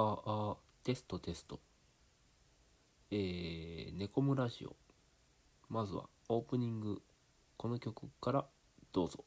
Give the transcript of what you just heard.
ああテストテスト。えー、ネコムラジオ。まずはオープニングこの曲からどうぞ。